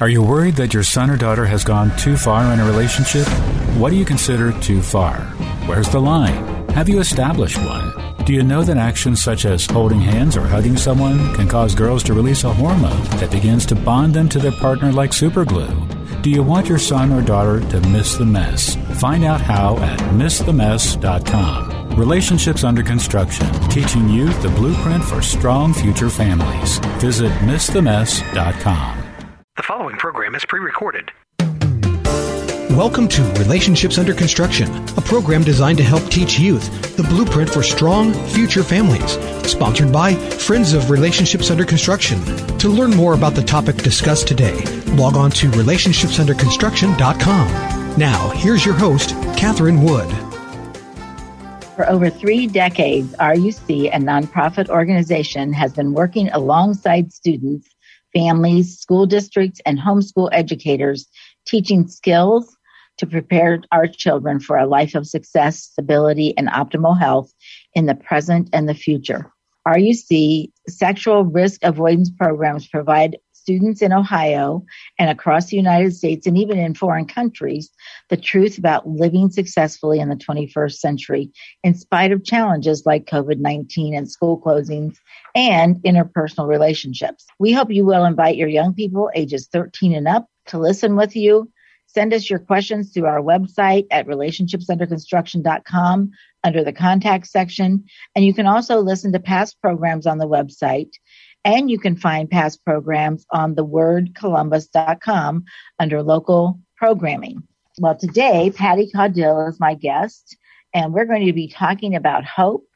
Are you worried that your son or daughter has gone too far in a relationship? What do you consider too far? Where's the line? Have you established one? Do you know that actions such as holding hands or hugging someone can cause girls to release a hormone that begins to bond them to their partner like superglue? Do you want your son or daughter to miss the mess? Find out how at missthemess.com. Relationships under construction, teaching youth the blueprint for strong future families. Visit missthemess.com. The following program is pre recorded. Welcome to Relationships Under Construction, a program designed to help teach youth the blueprint for strong future families. Sponsored by Friends of Relationships Under Construction. To learn more about the topic discussed today, log on to relationshipsunderconstruction.com. Now, here's your host, Catherine Wood. For over three decades, RUC, a nonprofit organization, has been working alongside students families, school districts, and homeschool educators teaching skills to prepare our children for a life of success, stability, and optimal health in the present and the future. RUC sexual risk avoidance programs provide students in Ohio and across the United States and even in foreign countries the truth about living successfully in the 21st century in spite of challenges like COVID 19 and school closings and interpersonal relationships. We hope you will invite your young people ages 13 and up to listen with you. Send us your questions through our website at relationshipsunderconstruction.com under the contact section. And you can also listen to past programs on the website. And you can find past programs on thewordcolumbus.com under local programming. Well, today, Patty Caudill is my guest, and we're going to be talking about hope.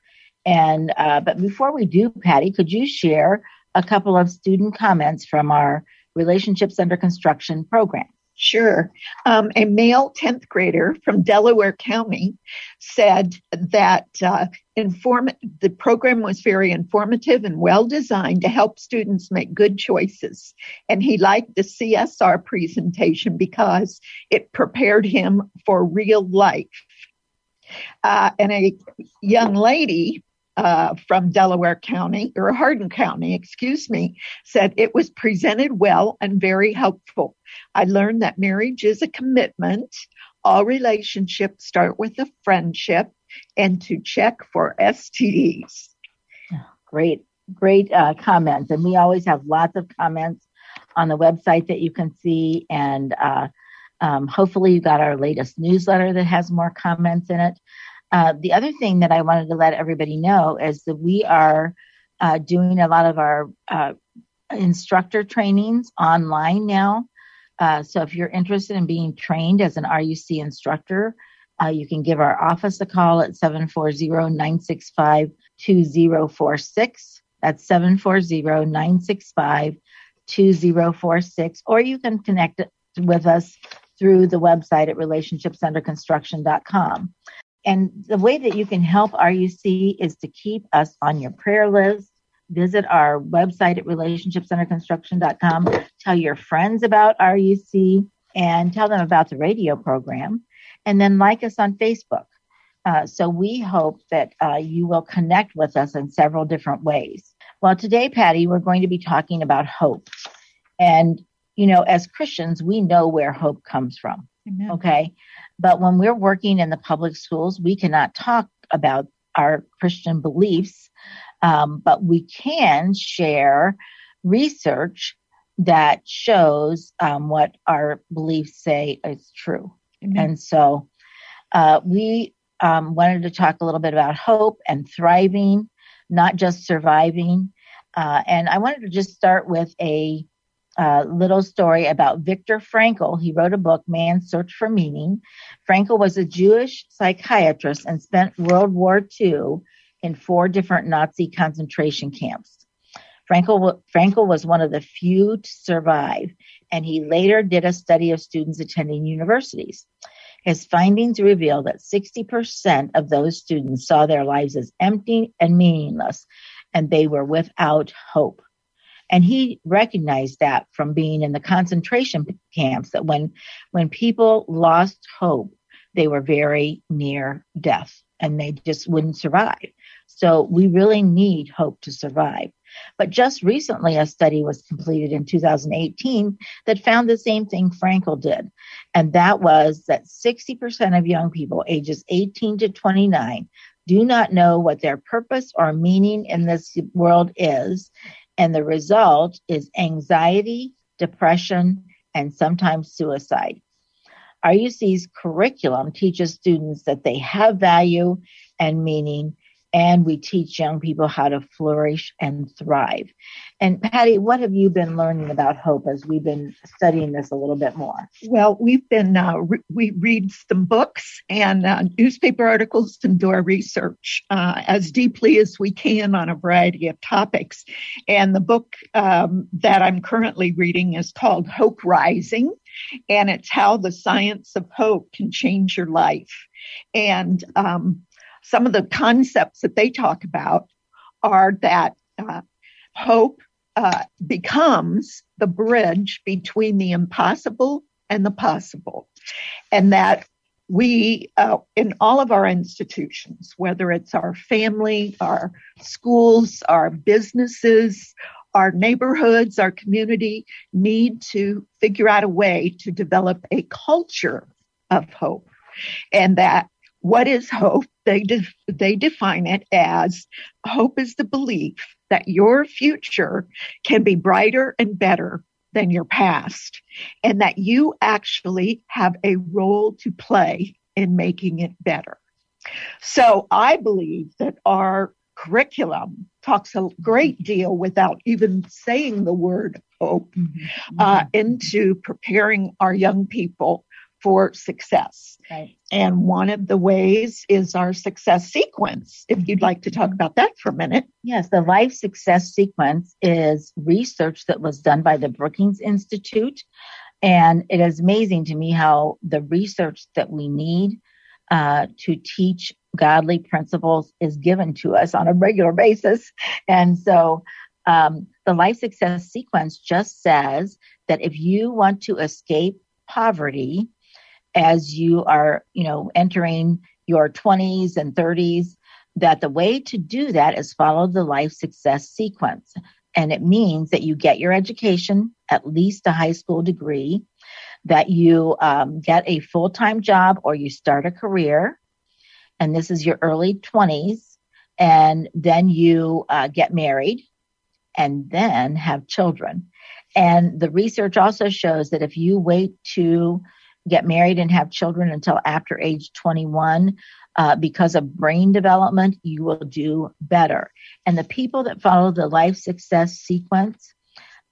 And uh, but before we do, Patty, could you share a couple of student comments from our Relationships Under Construction program? Sure. Um, a male 10th grader from Delaware County said that uh, inform- the program was very informative and well designed to help students make good choices. And he liked the CSR presentation because it prepared him for real life. Uh, and a young lady uh, from Delaware County or Hardin County, excuse me, said it was presented well and very helpful. I learned that marriage is a commitment. All relationships start with a friendship and to check for STDs. Great, great uh, comments. And we always have lots of comments on the website that you can see. And uh, um, hopefully, you got our latest newsletter that has more comments in it. Uh, the other thing that I wanted to let everybody know is that we are uh, doing a lot of our uh, instructor trainings online now. Uh, so if you're interested in being trained as an RUC instructor, uh, you can give our office a call at 740-965-2046. That's 740-965-2046. Or you can connect with us through the website at relationshipsunderconstruction.com. And the way that you can help RUC is to keep us on your prayer list. Visit our website at relationshipsunderconstruction.com. Tell your friends about RUC and tell them about the radio program. And then like us on Facebook. Uh, so we hope that uh, you will connect with us in several different ways. Well, today, Patty, we're going to be talking about hope. And, you know, as Christians, we know where hope comes from. Amen. Okay. But when we're working in the public schools, we cannot talk about our Christian beliefs, um, but we can share research that shows um, what our beliefs say is true. Mm-hmm. And so uh, we um, wanted to talk a little bit about hope and thriving, not just surviving. Uh, and I wanted to just start with a uh, little story about Viktor Frankl. He wrote a book, Man's Search for Meaning. Frankl was a Jewish psychiatrist and spent World War II in four different Nazi concentration camps. Frankl, Frankl was one of the few to survive, and he later did a study of students attending universities. His findings reveal that 60% of those students saw their lives as empty and meaningless, and they were without hope. And he recognized that from being in the concentration camps that when, when people lost hope, they were very near death and they just wouldn't survive. So we really need hope to survive. But just recently, a study was completed in 2018 that found the same thing Frankl did. And that was that 60% of young people ages 18 to 29 do not know what their purpose or meaning in this world is. And the result is anxiety, depression, and sometimes suicide. RUC's curriculum teaches students that they have value and meaning and we teach young people how to flourish and thrive. And Patty, what have you been learning about hope as we've been studying this a little bit more? Well, we've been uh, re- we read some books and uh, newspaper articles and do our research uh, as deeply as we can on a variety of topics. And the book um, that I'm currently reading is called Hope Rising, and it's how the science of hope can change your life. And um, some of the concepts that they talk about are that uh, hope uh, becomes the bridge between the impossible and the possible, and that we, uh, in all of our institutions, whether it's our family, our schools, our businesses, our neighborhoods, our community, need to figure out a way to develop a culture of hope. And that what is hope? They, de- they define it as hope is the belief that your future can be brighter and better than your past and that you actually have a role to play in making it better. So I believe that our curriculum talks a great deal without even saying the word hope mm-hmm. uh, into preparing our young people for success. Right. And one of the ways is our success sequence. If you'd like to talk about that for a minute. Yes, the life success sequence is research that was done by the Brookings Institute. And it is amazing to me how the research that we need uh, to teach godly principles is given to us on a regular basis. And so um, the life success sequence just says that if you want to escape poverty, as you are, you know, entering your 20s and 30s, that the way to do that is follow the life success sequence. And it means that you get your education, at least a high school degree, that you um, get a full time job or you start a career. And this is your early 20s. And then you uh, get married and then have children. And the research also shows that if you wait to get married and have children until after age 21 uh, because of brain development, you will do better. And the people that follow the life success sequence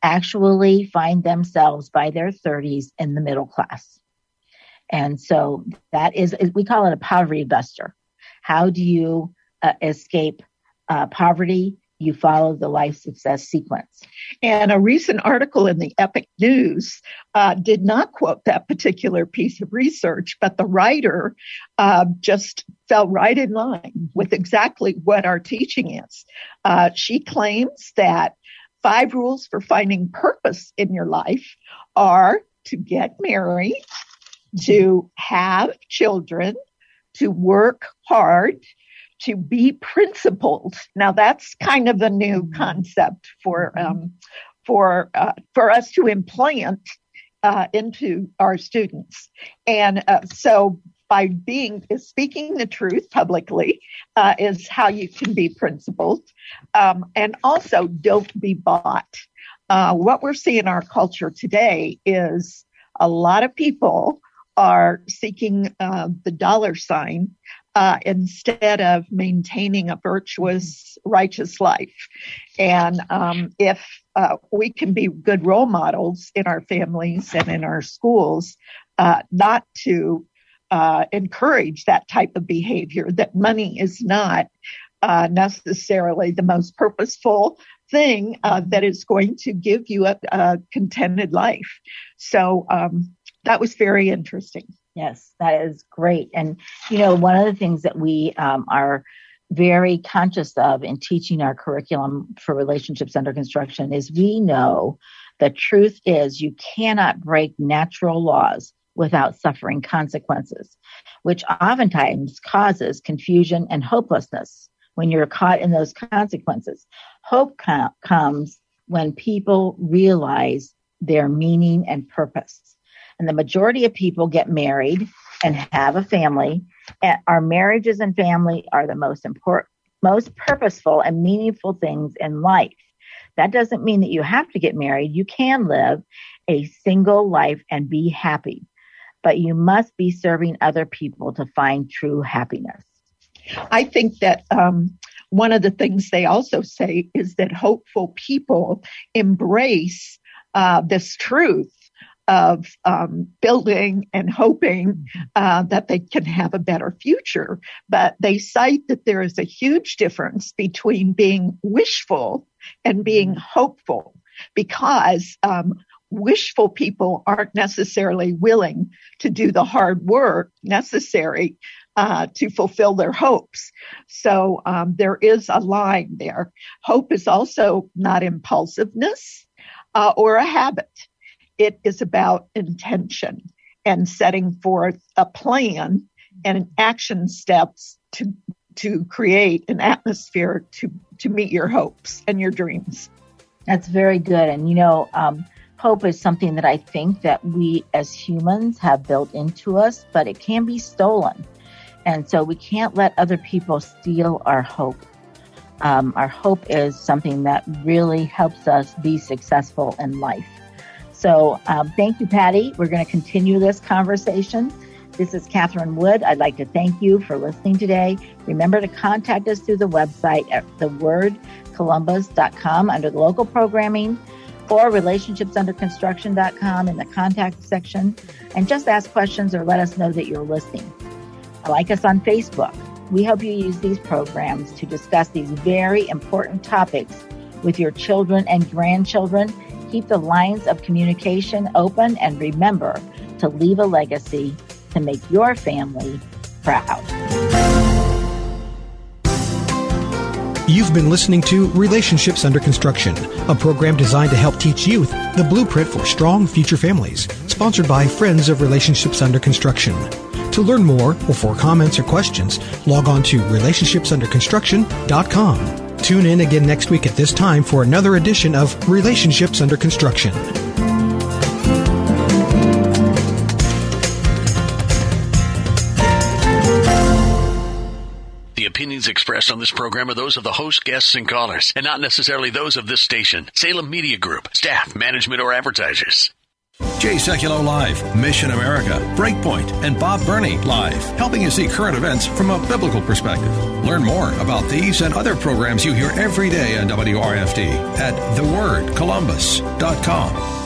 actually find themselves by their 30s in the middle class. And so that is, we call it a poverty buster. How do you uh, escape uh, poverty you follow the life success sequence. And a recent article in the Epic News uh, did not quote that particular piece of research, but the writer uh, just fell right in line with exactly what our teaching is. Uh, she claims that five rules for finding purpose in your life are to get married, to have children, to work hard, to be principled. Now that's kind of a new mm-hmm. concept for mm-hmm. um, for uh, for us to implant uh, into our students, and uh, so by being speaking the truth publicly uh, is how you can be principled, um, and also don't be bought. Uh, what we're seeing in our culture today is a lot of people are seeking uh, the dollar sign uh, instead of maintaining a virtuous, righteous life. And um, if uh, we can be good role models in our families and in our schools, uh, not to uh, encourage that type of behavior, that money is not uh, necessarily the most purposeful thing uh, that is going to give you a, a contented life. So um, that was very interesting. Yes, that is great. And, you know, one of the things that we um, are very conscious of in teaching our curriculum for relationships under construction is we know the truth is you cannot break natural laws without suffering consequences, which oftentimes causes confusion and hopelessness when you're caught in those consequences. Hope com- comes when people realize their meaning and purpose. And the majority of people get married and have a family. And our marriages and family are the most important, most purposeful and meaningful things in life. That doesn't mean that you have to get married. You can live a single life and be happy, but you must be serving other people to find true happiness. I think that um, one of the things they also say is that hopeful people embrace uh, this truth of um, building and hoping uh, that they can have a better future. But they cite that there is a huge difference between being wishful and being hopeful because um, wishful people aren't necessarily willing to do the hard work necessary uh, to fulfill their hopes. So um, there is a line there. Hope is also not impulsiveness uh, or a habit. It is about intention and setting forth a plan and action steps to to create an atmosphere to to meet your hopes and your dreams. That's very good. And you know, um, hope is something that I think that we as humans have built into us, but it can be stolen. And so we can't let other people steal our hope. Um, our hope is something that really helps us be successful in life. So um, thank you, Patty. We're going to continue this conversation. This is Catherine Wood. I'd like to thank you for listening today. Remember to contact us through the website at thewordcolumbus.com under the local programming or relationshipsunderconstruction.com in the contact section and just ask questions or let us know that you're listening. Like us on Facebook. We hope you use these programs to discuss these very important topics with your children and grandchildren. Keep the lines of communication open and remember to leave a legacy to make your family proud. You've been listening to Relationships Under Construction, a program designed to help teach youth the blueprint for strong future families, sponsored by Friends of Relationships Under Construction. To learn more or for comments or questions, log on to relationshipsunderconstruction.com. Tune in again next week at this time for another edition of Relationships Under Construction. The opinions expressed on this program are those of the host, guests, and callers, and not necessarily those of this station, Salem Media Group, staff, management, or advertisers. Jay Sekulow Live, Mission America, Breakpoint, and Bob Burney Live, helping you see current events from a biblical perspective. Learn more about these and other programs you hear every day on WRFD at thewordcolumbus.com.